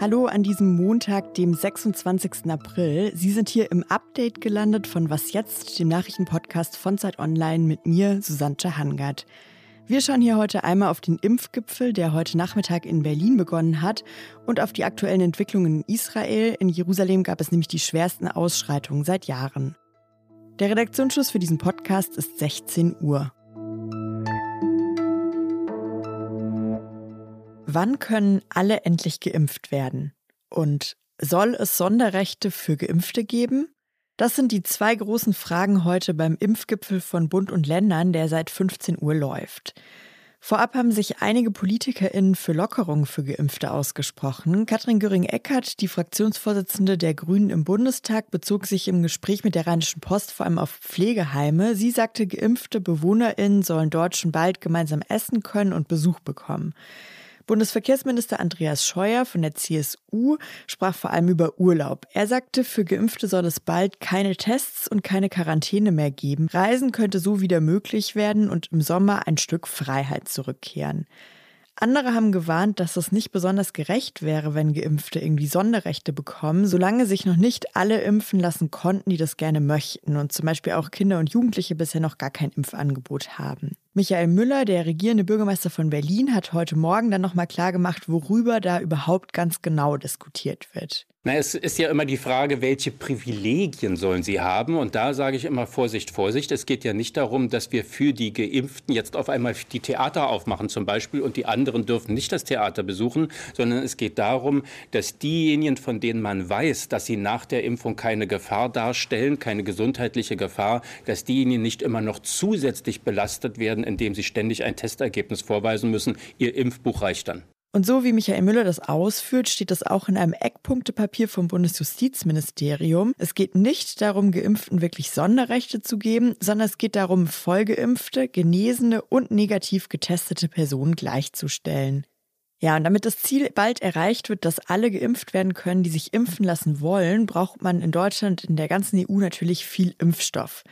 Hallo an diesem Montag, dem 26. April. Sie sind hier im Update gelandet von Was jetzt, dem Nachrichtenpodcast von Zeit Online mit mir, Susanne Hangard. Wir schauen hier heute einmal auf den Impfgipfel, der heute Nachmittag in Berlin begonnen hat, und auf die aktuellen Entwicklungen in Israel. In Jerusalem gab es nämlich die schwersten Ausschreitungen seit Jahren. Der Redaktionsschluss für diesen Podcast ist 16 Uhr. Wann können alle endlich geimpft werden? Und soll es Sonderrechte für Geimpfte geben? Das sind die zwei großen Fragen heute beim Impfgipfel von Bund und Ländern, der seit 15 Uhr läuft. Vorab haben sich einige PolitikerInnen für Lockerungen für Geimpfte ausgesprochen. Katrin Göring-Eckardt, die Fraktionsvorsitzende der Grünen im Bundestag, bezog sich im Gespräch mit der Rheinischen Post vor allem auf Pflegeheime. Sie sagte, geimpfte BewohnerInnen sollen dort schon bald gemeinsam essen können und Besuch bekommen. Bundesverkehrsminister Andreas Scheuer von der CSU sprach vor allem über Urlaub. Er sagte, für Geimpfte soll es bald keine Tests und keine Quarantäne mehr geben. Reisen könnte so wieder möglich werden und im Sommer ein Stück Freiheit zurückkehren. Andere haben gewarnt, dass es nicht besonders gerecht wäre, wenn Geimpfte irgendwie Sonderrechte bekommen, solange sich noch nicht alle impfen lassen konnten, die das gerne möchten und zum Beispiel auch Kinder und Jugendliche bisher noch gar kein Impfangebot haben. Michael Müller, der regierende Bürgermeister von Berlin, hat heute Morgen dann nochmal klargemacht, worüber da überhaupt ganz genau diskutiert wird. Na, es ist ja immer die Frage, welche Privilegien sollen sie haben? Und da sage ich immer Vorsicht, Vorsicht. Es geht ja nicht darum, dass wir für die Geimpften jetzt auf einmal die Theater aufmachen zum Beispiel und die anderen dürfen nicht das Theater besuchen, sondern es geht darum, dass diejenigen, von denen man weiß, dass sie nach der Impfung keine Gefahr darstellen, keine gesundheitliche Gefahr, dass diejenigen nicht immer noch zusätzlich belastet werden, indem sie ständig ein Testergebnis vorweisen müssen. Ihr Impfbuch reicht dann. Und so wie Michael Müller das ausführt, steht das auch in einem Eckpunktepapier vom Bundesjustizministerium. Es geht nicht darum, Geimpften wirklich Sonderrechte zu geben, sondern es geht darum, vollgeimpfte, genesene und negativ getestete Personen gleichzustellen. Ja, und damit das Ziel bald erreicht wird, dass alle geimpft werden können, die sich impfen lassen wollen, braucht man in Deutschland, in der ganzen EU natürlich viel Impfstoff.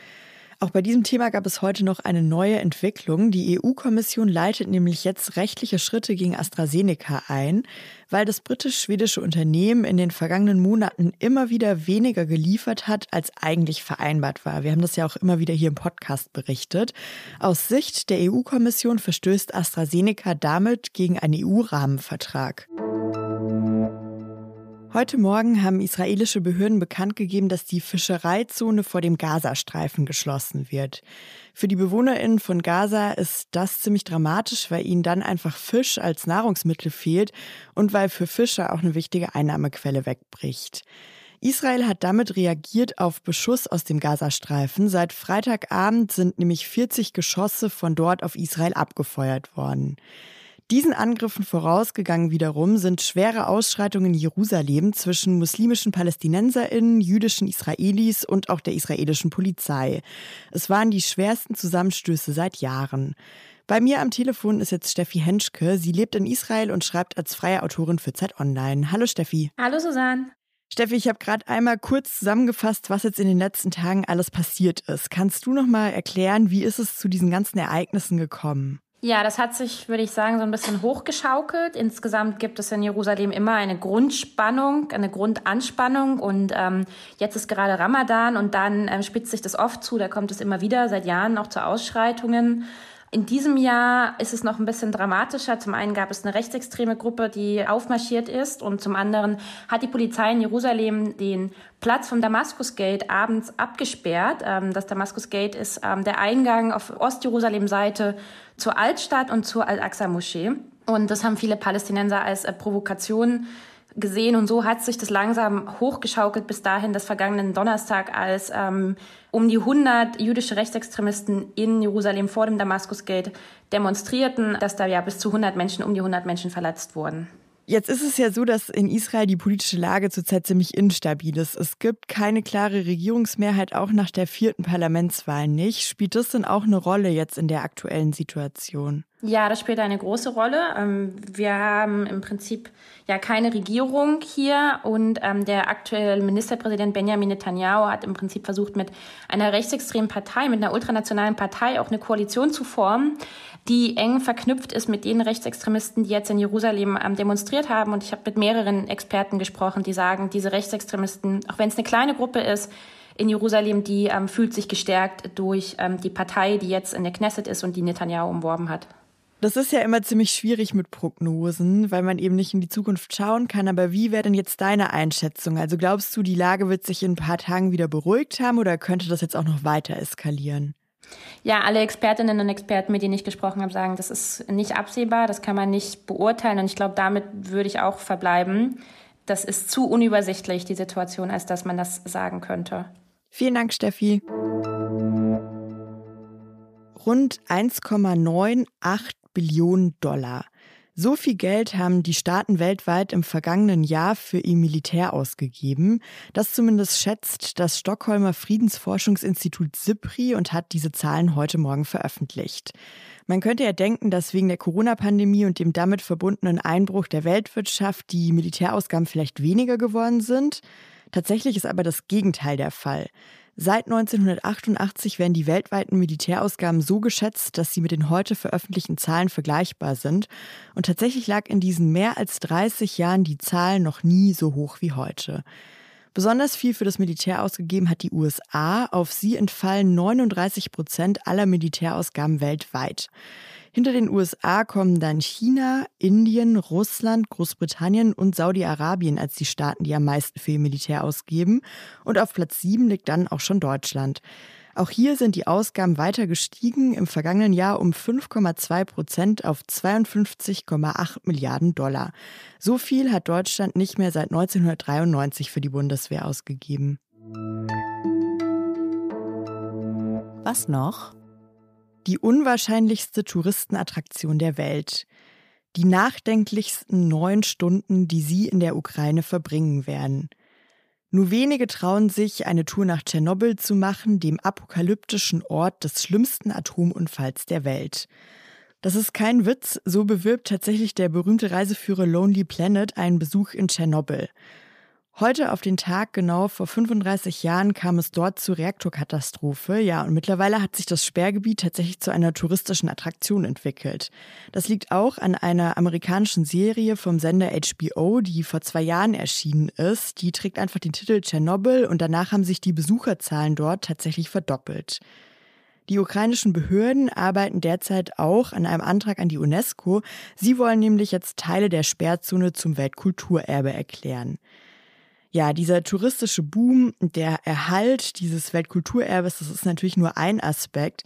Auch bei diesem Thema gab es heute noch eine neue Entwicklung. Die EU-Kommission leitet nämlich jetzt rechtliche Schritte gegen AstraZeneca ein, weil das britisch-schwedische Unternehmen in den vergangenen Monaten immer wieder weniger geliefert hat, als eigentlich vereinbart war. Wir haben das ja auch immer wieder hier im Podcast berichtet. Aus Sicht der EU-Kommission verstößt AstraZeneca damit gegen einen EU-Rahmenvertrag. Heute Morgen haben israelische Behörden bekannt gegeben, dass die Fischereizone vor dem Gazastreifen geschlossen wird. Für die BewohnerInnen von Gaza ist das ziemlich dramatisch, weil ihnen dann einfach Fisch als Nahrungsmittel fehlt und weil für Fischer auch eine wichtige Einnahmequelle wegbricht. Israel hat damit reagiert auf Beschuss aus dem Gazastreifen. Seit Freitagabend sind nämlich 40 Geschosse von dort auf Israel abgefeuert worden. Diesen Angriffen vorausgegangen wiederum sind schwere Ausschreitungen in Jerusalem zwischen muslimischen Palästinenserinnen, jüdischen Israelis und auch der israelischen Polizei. Es waren die schwersten Zusammenstöße seit Jahren. Bei mir am Telefon ist jetzt Steffi Henschke. Sie lebt in Israel und schreibt als freie Autorin für Zeit Online. Hallo Steffi. Hallo Susanne. Steffi, ich habe gerade einmal kurz zusammengefasst, was jetzt in den letzten Tagen alles passiert ist. Kannst du noch mal erklären, wie ist es zu diesen ganzen Ereignissen gekommen? Ja, das hat sich, würde ich sagen, so ein bisschen hochgeschaukelt. Insgesamt gibt es in Jerusalem immer eine Grundspannung, eine Grundanspannung. Und ähm, jetzt ist gerade Ramadan und dann ähm, spitzt sich das oft zu. Da kommt es immer wieder seit Jahren auch zu Ausschreitungen. In diesem Jahr ist es noch ein bisschen dramatischer. Zum einen gab es eine rechtsextreme Gruppe, die aufmarschiert ist und zum anderen hat die Polizei in Jerusalem den Platz vom Damaskus Gate abends abgesperrt. Ähm, das Damaskus Gate ist ähm, der Eingang auf Ostjerusalem-Seite zur Altstadt und zur Al-Aqsa-Moschee. Und das haben viele Palästinenser als äh, Provokation gesehen und so hat sich das langsam hochgeschaukelt bis dahin, dass vergangenen Donnerstag, als ähm, um die 100 jüdische Rechtsextremisten in Jerusalem vor dem Damaskusgate demonstrierten, dass da ja bis zu 100 Menschen, um die 100 Menschen verletzt wurden. Jetzt ist es ja so, dass in Israel die politische Lage zurzeit ziemlich instabil ist. Es gibt keine klare Regierungsmehrheit, auch nach der vierten Parlamentswahl nicht. Spielt das denn auch eine Rolle jetzt in der aktuellen Situation? Ja, das spielt eine große Rolle. Ähm, wir haben im Prinzip ja keine Regierung hier und ähm, der aktuelle Ministerpräsident Benjamin Netanyahu hat im Prinzip versucht, mit einer rechtsextremen Partei, mit einer ultranationalen Partei auch eine Koalition zu formen. die eng verknüpft ist mit den Rechtsextremisten, die jetzt in Jerusalem ähm, demonstriert haben. Und ich habe mit mehreren Experten gesprochen, die sagen, diese Rechtsextremisten, auch wenn es eine kleine Gruppe ist, in Jerusalem, die fühlt sich gestärkt durch die Partei, die jetzt in der Knesset ist und die Netanyahu umworben hat. Das ist ja immer ziemlich schwierig mit Prognosen, weil man eben nicht in die Zukunft schauen kann. Aber wie wäre denn jetzt deine Einschätzung? Also glaubst du, die Lage wird sich in ein paar Tagen wieder beruhigt haben oder könnte das jetzt auch noch weiter eskalieren? Ja, alle Expertinnen und Experten, mit denen ich gesprochen habe, sagen, das ist nicht absehbar, das kann man nicht beurteilen. Und ich glaube, damit würde ich auch verbleiben. Das ist zu unübersichtlich, die Situation, als dass man das sagen könnte. Vielen Dank, Steffi. Rund 1,98 Billionen Dollar. So viel Geld haben die Staaten weltweit im vergangenen Jahr für ihr Militär ausgegeben. Das zumindest schätzt das Stockholmer Friedensforschungsinstitut SIPRI und hat diese Zahlen heute Morgen veröffentlicht. Man könnte ja denken, dass wegen der Corona-Pandemie und dem damit verbundenen Einbruch der Weltwirtschaft die Militärausgaben vielleicht weniger geworden sind. Tatsächlich ist aber das Gegenteil der Fall. Seit 1988 werden die weltweiten Militärausgaben so geschätzt, dass sie mit den heute veröffentlichten Zahlen vergleichbar sind. Und tatsächlich lag in diesen mehr als 30 Jahren die Zahl noch nie so hoch wie heute. Besonders viel für das Militär ausgegeben hat die USA. Auf sie entfallen 39 Prozent aller Militärausgaben weltweit. Hinter den USA kommen dann China, Indien, Russland, Großbritannien und Saudi-Arabien als die Staaten, die am meisten für ihr Militär ausgeben. Und auf Platz 7 liegt dann auch schon Deutschland. Auch hier sind die Ausgaben weiter gestiegen, im vergangenen Jahr um 5,2 Prozent auf 52,8 Milliarden Dollar. So viel hat Deutschland nicht mehr seit 1993 für die Bundeswehr ausgegeben. Was noch? die unwahrscheinlichste Touristenattraktion der Welt. Die nachdenklichsten neun Stunden, die Sie in der Ukraine verbringen werden. Nur wenige trauen sich, eine Tour nach Tschernobyl zu machen, dem apokalyptischen Ort des schlimmsten Atomunfalls der Welt. Das ist kein Witz, so bewirbt tatsächlich der berühmte Reiseführer Lonely Planet einen Besuch in Tschernobyl. Heute auf den Tag genau vor 35 Jahren kam es dort zur Reaktorkatastrophe. Ja, und mittlerweile hat sich das Sperrgebiet tatsächlich zu einer touristischen Attraktion entwickelt. Das liegt auch an einer amerikanischen Serie vom Sender HBO, die vor zwei Jahren erschienen ist. Die trägt einfach den Titel Tschernobyl und danach haben sich die Besucherzahlen dort tatsächlich verdoppelt. Die ukrainischen Behörden arbeiten derzeit auch an einem Antrag an die UNESCO. Sie wollen nämlich jetzt Teile der Sperrzone zum Weltkulturerbe erklären. Ja, dieser touristische Boom, der Erhalt dieses Weltkulturerbes, das ist natürlich nur ein Aspekt.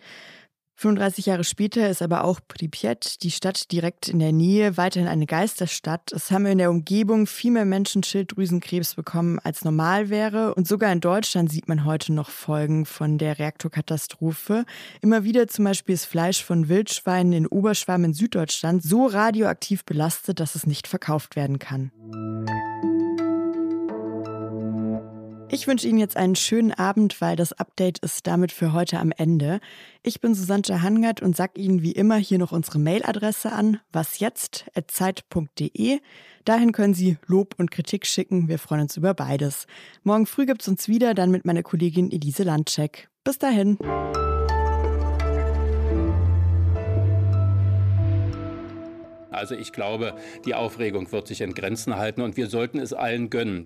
35 Jahre später ist aber auch Pripyat, die Stadt direkt in der Nähe, weiterhin eine Geisterstadt. Es haben in der Umgebung viel mehr Menschen Schilddrüsenkrebs bekommen, als normal wäre. Und sogar in Deutschland sieht man heute noch Folgen von der Reaktorkatastrophe. Immer wieder zum Beispiel ist Fleisch von Wildschweinen in Oberschwamm in Süddeutschland so radioaktiv belastet, dass es nicht verkauft werden kann. Ich wünsche Ihnen jetzt einen schönen Abend, weil das Update ist damit für heute am Ende. Ich bin Susanne Hangert und sage Ihnen wie immer hier noch unsere Mailadresse an, wasjetzt.zeit.de. Dahin können Sie Lob und Kritik schicken. Wir freuen uns über beides. Morgen früh gibt es uns wieder, dann mit meiner Kollegin Elise Landcheck. Bis dahin. Also ich glaube, die Aufregung wird sich in Grenzen halten und wir sollten es allen gönnen.